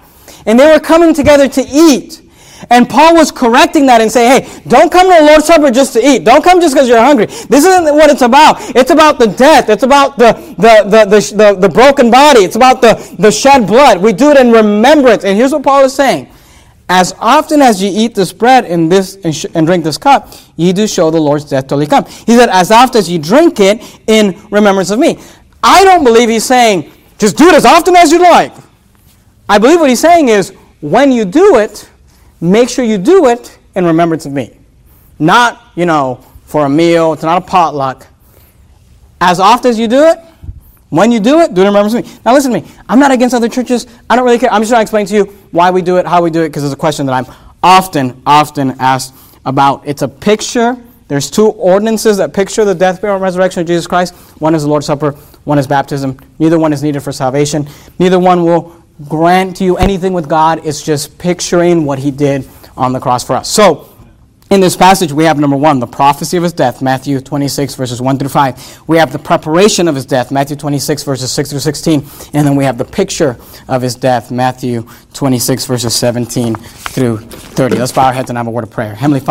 And they were coming together to eat. And Paul was correcting that and saying, hey, don't come to the Lord's Supper just to eat. Don't come just because you're hungry. This isn't what it's about. It's about the death. It's about the, the, the, the, the, broken body. It's about the, the shed blood. We do it in remembrance. And here's what Paul is saying. As often as you eat this bread and this and, sh- and drink this cup, ye do show the Lord's death till he come. He said, as often as you drink it in remembrance of me. I don't believe he's saying, just do it as often as you like. I believe what he's saying is, when you do it, make sure you do it in remembrance of me. Not, you know, for a meal, it's not a potluck. As often as you do it, when you do it, do it in remembrance of me. Now listen to me. I'm not against other churches. I don't really care. I'm just trying to explain to you why we do it, how we do it, because it's a question that I'm often, often asked about. It's a picture. There's two ordinances that picture the death, burial, and resurrection of Jesus Christ. One is the Lord's Supper, one is baptism. Neither one is needed for salvation. Neither one will grant to you anything with God. It's just picturing what he did on the cross for us. So, in this passage, we have number one, the prophecy of his death, Matthew 26, verses 1 through 5. We have the preparation of his death, Matthew 26, verses 6 through 16. And then we have the picture of his death, Matthew 26, verses 17 through 30. Let's bow our heads and have a word of prayer. Heavenly Father,